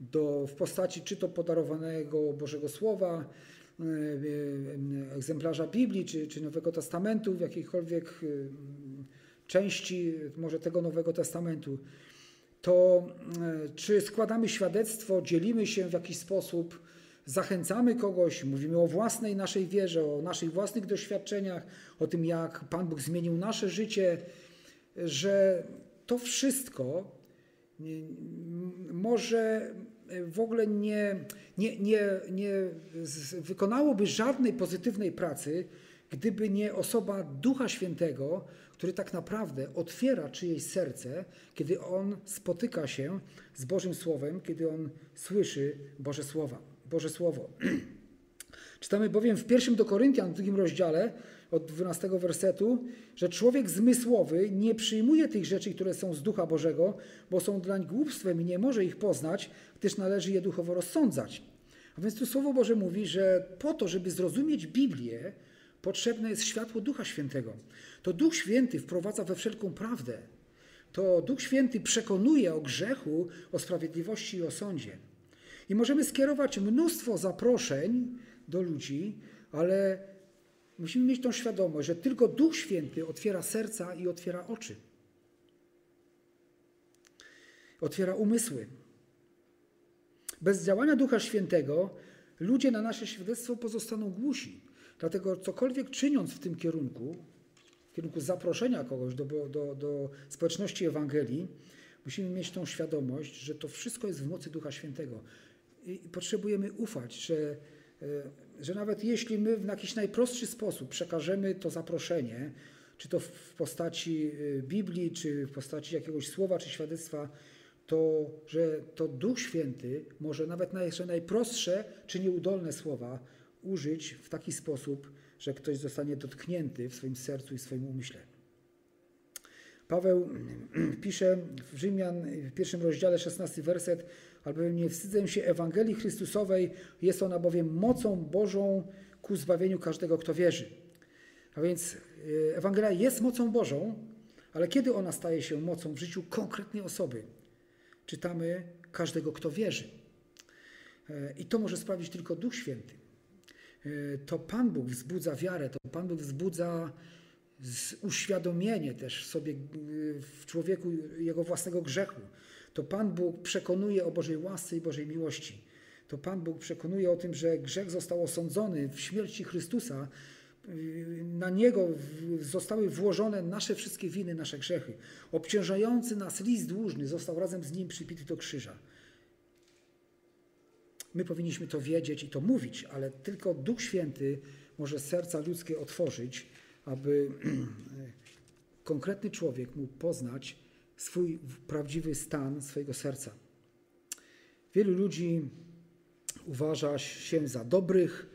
do, w postaci czy to podarowanego Bożego Słowa, e, e, egzemplarza Biblii, czy, czy Nowego Testamentu, w jakiejkolwiek e, części może tego Nowego Testamentu, to czy składamy świadectwo, dzielimy się w jakiś sposób, zachęcamy kogoś, mówimy o własnej naszej wierze, o naszych własnych doświadczeniach, o tym, jak Pan Bóg zmienił nasze życie, że to wszystko może w ogóle nie, nie, nie, nie wykonałoby żadnej pozytywnej pracy, gdyby nie osoba Ducha Świętego, który tak naprawdę otwiera czyjeś serce, kiedy on spotyka się z Bożym Słowem, kiedy on słyszy Boże Słowa, Boże Słowo. [CLEARS THROAT] Czytamy bowiem w pierwszym do Koryntian, w drugim rozdziale, od 12 wersetu, że człowiek zmysłowy nie przyjmuje tych rzeczy, które są z Ducha Bożego, bo są dlań głupstwem i nie może ich poznać, gdyż należy je duchowo rozsądzać. A więc tu Słowo Boże mówi, że po to, żeby zrozumieć Biblię, potrzebne jest światło Ducha Świętego. To Duch Święty wprowadza we wszelką prawdę. To Duch Święty przekonuje o grzechu, o sprawiedliwości i o sądzie. I możemy skierować mnóstwo zaproszeń do ludzi, ale Musimy mieć tą świadomość, że tylko Duch Święty otwiera serca i otwiera oczy. Otwiera umysły. Bez działania Ducha Świętego ludzie na nasze świadectwo pozostaną głusi. Dlatego cokolwiek czyniąc w tym kierunku, w kierunku zaproszenia kogoś do, do, do społeczności Ewangelii, musimy mieć tą świadomość, że to wszystko jest w mocy Ducha Świętego. I potrzebujemy ufać, że że nawet jeśli my w jakiś najprostszy sposób przekażemy to zaproszenie, czy to w postaci y, Biblii, czy w postaci jakiegoś słowa, czy świadectwa, to że to Duch Święty może nawet na jeszcze najprostsze czy nieudolne słowa użyć w taki sposób, że ktoś zostanie dotknięty w swoim sercu i swoim umyśle. Paweł [CLEARS THROAT] pisze w Rzymian w pierwszym rozdziale, 16 werset, albowiem nie wstydzę się Ewangelii Chrystusowej, jest ona bowiem mocą Bożą ku zbawieniu każdego, kto wierzy. A więc e, Ewangelia jest mocą Bożą, ale kiedy ona staje się mocą w życiu konkretnej osoby? Czytamy każdego, kto wierzy. E, I to może sprawić tylko Duch Święty. E, to Pan Bóg wzbudza wiarę, to Pan Bóg wzbudza uświadomienie też sobie w człowieku jego własnego grzechu. To Pan Bóg przekonuje o Bożej łasce i Bożej miłości. To Pan Bóg przekonuje o tym, że grzech został osądzony w śmierci Chrystusa. Na Niego zostały włożone nasze wszystkie winy, nasze grzechy. Obciążający nas list dłużny został razem z Nim przypity do krzyża. My powinniśmy to wiedzieć i to mówić, ale tylko Duch Święty może serca ludzkie otworzyć, aby [CLEARS THROAT] konkretny człowiek mógł poznać swój prawdziwy stan swojego serca. Wielu ludzi uważa się za dobrych,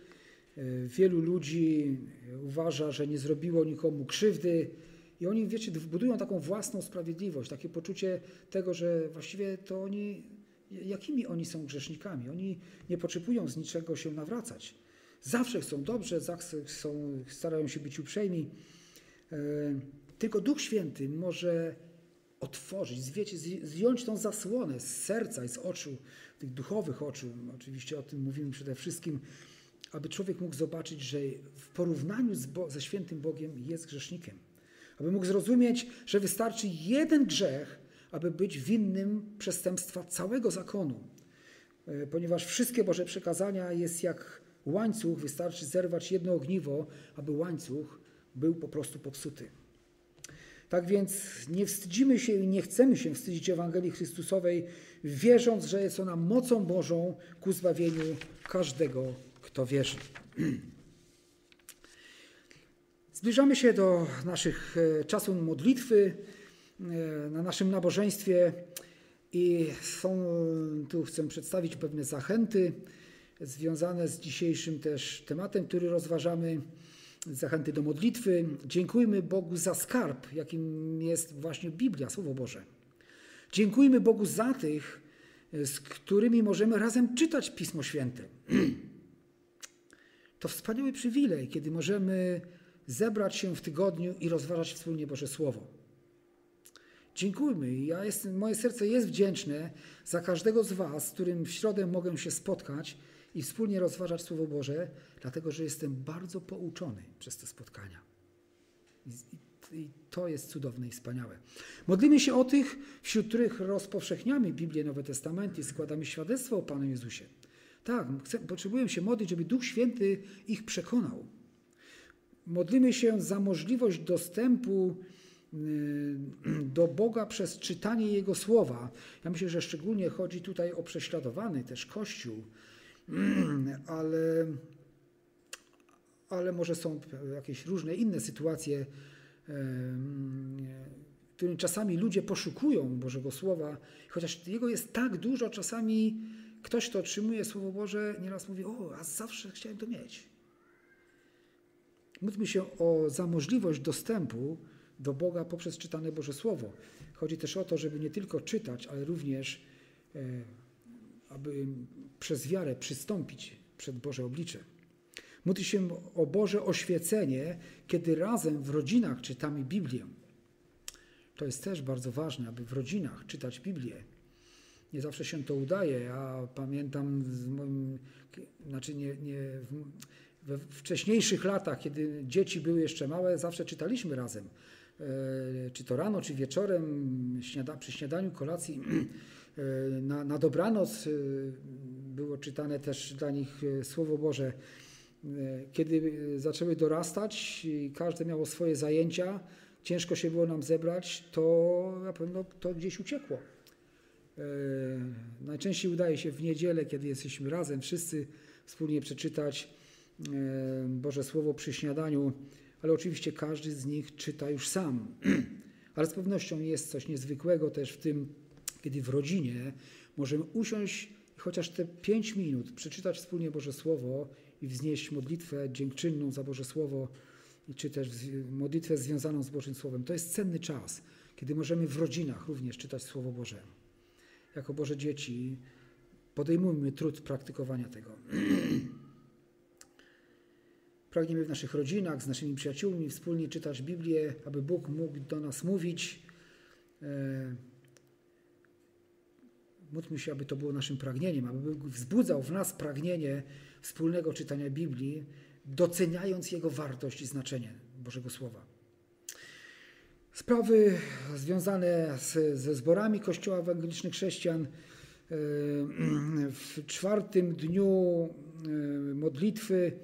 wielu ludzi uważa, że nie zrobiło nikomu krzywdy, i oni, wiecie, budują taką własną sprawiedliwość, takie poczucie tego, że właściwie to oni, jakimi oni są grzesznikami. Oni nie potrzebują z niczego się nawracać. Zawsze chcą dobrze, zawsze chcą, starają się być uprzejmi. E, tylko Duch Święty może otworzyć, wiecie, zdjąć tą zasłonę z serca i z oczu, tych duchowych oczu. Oczywiście o tym mówimy przede wszystkim, aby człowiek mógł zobaczyć, że w porównaniu ze świętym Bogiem jest grzesznikiem aby mógł zrozumieć, że wystarczy jeden grzech, aby być winnym przestępstwa całego zakonu. E, ponieważ wszystkie Boże przekazania jest jak łańcuch, wystarczy zerwać jedno ogniwo, aby łańcuch był po prostu popsuty. Tak więc nie wstydzimy się i nie chcemy się wstydzić Ewangelii Chrystusowej, wierząc, że jest ona mocą Bożą ku zbawieniu każdego, kto wierzy. [CLEARS THROAT] Zbliżamy się do naszych e, czasów modlitwy e, na naszym nabożeństwie i są, tu chcę przedstawić pewne zachęty związane z dzisiejszym też tematem, który rozważamy. Zachęty do modlitwy. Dziękujmy Bogu za skarb, jakim jest właśnie Biblia, Słowo Boże. Dziękujmy Bogu za tych, z którymi możemy razem czytać Pismo Święte. [CLEARS THROAT] To wspaniały przywilej, kiedy możemy zebrać się w tygodniu i rozważać wspólnie Boże Słowo. Dziękujmy. Ja jestem, moje serce jest wdzięczne za każdego z Was, z którym w środę mogę się spotkać i wspólnie rozważać Słowo Boże, dlatego że jestem bardzo pouczony przez te spotkania. I, i to jest cudowne i wspaniałe. Modlimy się o tych, wśród których rozpowszechniamy Biblię Nowe Testamenty, składamy świadectwo o Panu Jezusie. Tak, chcę, potrzebuję się modlić, żeby Duch Święty ich przekonał modlimy się za możliwość dostępu y, do Boga przez czytanie Jego słowa. Ja myślę, że szczególnie chodzi tutaj o prześladowany też Kościół, [CLEARS THROAT] ale, ale może są jakieś różne inne sytuacje, w których czasami ludzie poszukują Bożego Słowa, chociaż Jego jest tak dużo, czasami ktoś, kto otrzymuje Słowo Boże, nieraz mówi, o, a zawsze chciałem to mieć. Módlmy się o, za możliwość dostępu do Boga poprzez czytane Boże Słowo. Chodzi też o to, żeby nie tylko czytać, ale również, e, aby przez wiarę przystąpić przed Boże oblicze. Módl się o Boże oświecenie, kiedy razem w rodzinach czytamy Biblię. To jest też bardzo ważne, aby w rodzinach czytać Biblię. Nie zawsze się to udaje. Ja pamiętam, z moim, znaczy nie, nie, we wcześniejszych latach, kiedy dzieci były jeszcze małe, zawsze czytaliśmy razem. E, czy to rano, czy wieczorem, śniada, przy śniadaniu, kolacji, [CLEARS THROAT] na, na dobranoc e, było czytane też dla nich Słowo Boże. Kiedy zaczęły dorastać i każde miało swoje zajęcia, ciężko się było nam zebrać, to na pewno to gdzieś uciekło. Najczęściej udaje się w niedzielę, kiedy jesteśmy razem, wszyscy wspólnie przeczytać E, Boże Słowo przy śniadaniu, ale oczywiście każdy z nich czyta już sam. [CLEARS THROAT] Ale z pewnością jest coś niezwykłego też w tym, kiedy w rodzinie możemy usiąść i chociaż te pięć minut przeczytać wspólnie Boże Słowo i wznieść modlitwę dziękczynną za Boże Słowo, czy też modlitwę związaną z Bożym Słowem. To jest cenny czas, kiedy możemy w rodzinach również czytać Słowo Boże. Jako Boże dzieci podejmujmy trud praktykowania tego. [CLEARS THROAT] Pragniemy w naszych rodzinach, z naszymi przyjaciółmi wspólnie czytać Biblię, aby Bóg mógł do nas mówić. Módlmy się, aby to było naszym pragnieniem, aby wzbudzał w nas pragnienie wspólnego czytania Biblii, doceniając Jego wartość i znaczenie Bożego Słowa. Sprawy związane z, ze zborami Kościoła Ewangelicznych Chrześcijan e, w czwartym dniu e, modlitwy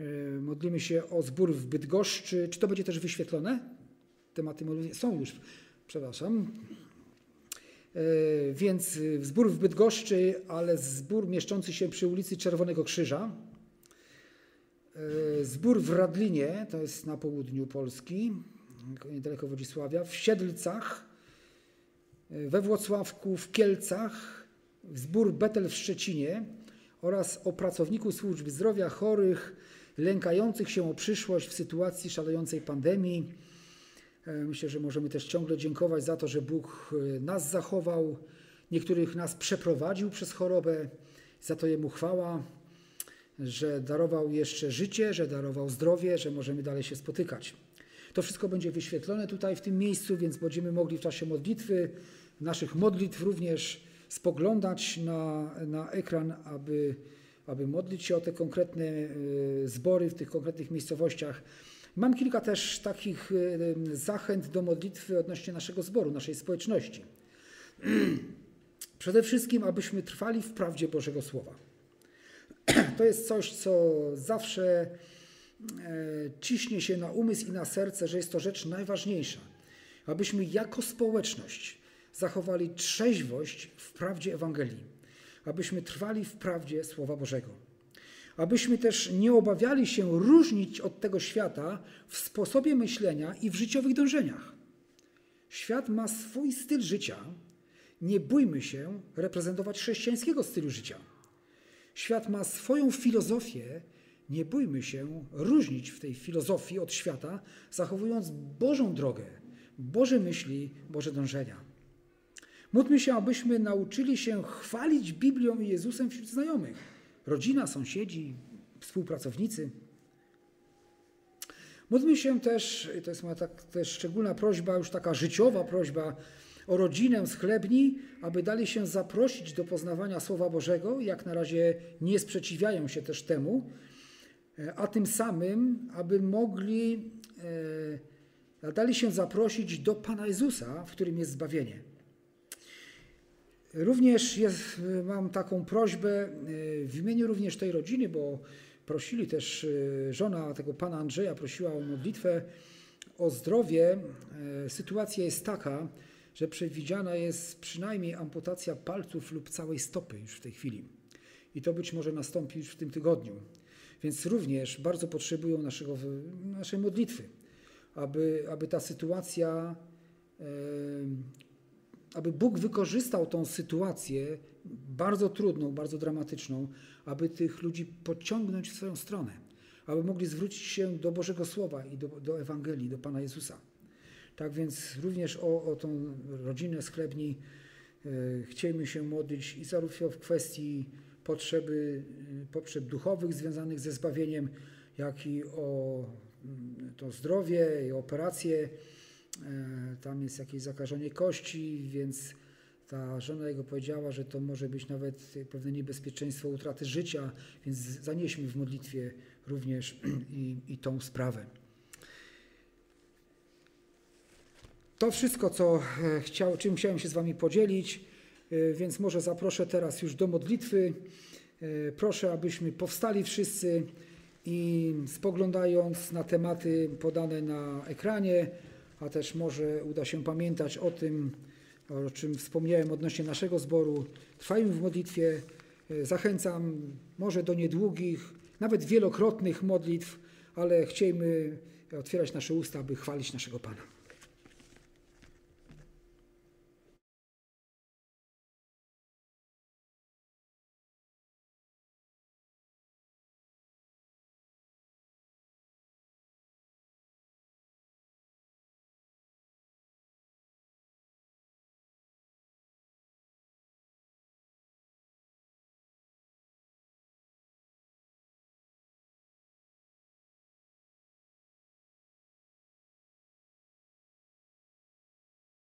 E, modlimy się o zbór w Bydgoszczy. Czy to będzie też wyświetlone? Tematy są już, przepraszam. E, więc zbór w Bydgoszczy, ale zbór mieszczący się przy ulicy Czerwonego Krzyża. E, zbór w Radlinie, to jest na południu Polski, niedaleko Wodzisławia. W Siedlcach, we Włocławku, w Kielcach, zbór Betel w Szczecinie oraz o pracowników służby zdrowia, chorych, lękających się o przyszłość w sytuacji szalejącej pandemii. Myślę, że możemy też ciągle dziękować za to, że Bóg nas zachował, niektórych nas przeprowadził przez chorobę. Za to Jemu chwała, że darował jeszcze życie, że darował zdrowie, że możemy dalej się spotykać. To wszystko będzie wyświetlone tutaj w tym miejscu, więc będziemy mogli w czasie modlitwy, naszych modlitw również spoglądać na, na ekran, aby, aby modlić się o te konkretne y, zbory w tych konkretnych miejscowościach. Mam kilka też takich y, zachęt do modlitwy odnośnie naszego zboru, naszej społeczności. [CLEARS THROAT] Przede wszystkim, abyśmy trwali w prawdzie Bożego Słowa. [CLEARS THROAT] To jest coś, co zawsze e, ciśnie się na umysł i na serce, że jest to rzecz najważniejsza. Abyśmy jako społeczność zachowali trzeźwość w prawdzie Ewangelii, abyśmy trwali w prawdzie Słowa Bożego, abyśmy też nie obawiali się różnić od tego świata w sposobie myślenia i w życiowych dążeniach. Świat ma swój styl życia, nie bójmy się reprezentować chrześcijańskiego stylu życia. Świat ma swoją filozofię, nie bójmy się różnić w tej filozofii od świata, zachowując Bożą drogę, Boże myśli, Boże dążenia. Módlmy się, abyśmy nauczyli się chwalić Biblią i Jezusem wśród znajomych. Rodzina, sąsiedzi, współpracownicy. Módlmy się też, to jest moja tak, też szczególna prośba, już taka życiowa prośba, o rodzinę z chlebni, aby dali się zaprosić do poznawania Słowa Bożego, jak na razie nie sprzeciwiają się też temu, e, a tym samym, aby mogli, e, dali się zaprosić do Pana Jezusa, w którym jest zbawienie. Również jest, mam taką prośbę e, w imieniu również tej rodziny, bo prosili też, żona tego pana Andrzeja prosiła o modlitwę o zdrowie. Sytuacja jest taka, że przewidziana jest przynajmniej amputacja palców lub całej stopy już w tej chwili. I to być może nastąpi już w tym tygodniu. Więc również bardzo potrzebują naszego, naszej modlitwy, aby, aby ta sytuacja, aby Bóg wykorzystał tą sytuację bardzo trudną, bardzo dramatyczną, aby tych ludzi pociągnąć w swoją stronę, aby mogli zwrócić się do Bożego Słowa i do, do Ewangelii, do Pana Jezusa. Tak więc również o, o tą rodzinę chlebni e, chcielibyśmy się modlić i zarówno w kwestii potrzeby, e, potrzeb duchowych związanych ze zbawieniem, jak i o mm, to zdrowie i operacje. E, tam jest jakieś zakażenie kości, więc ta żona jego powiedziała, że to może być nawet pewne niebezpieczeństwo utraty życia, więc zanieśmy w modlitwie również [CLEARS THROAT] i, i tą sprawę. To wszystko, co e, chciał, czym chciałem się z Wami podzielić, e, więc może zaproszę teraz już do modlitwy. Proszę, abyśmy powstali wszyscy i spoglądając na tematy podane na ekranie, a też może uda się pamiętać o tym, o czym wspomniałem odnośnie naszego zboru. Trwajmy w modlitwie. Zachęcam może do niedługich, nawet wielokrotnych modlitw, ale chciejmy otwierać nasze usta, aby chwalić naszego Pana.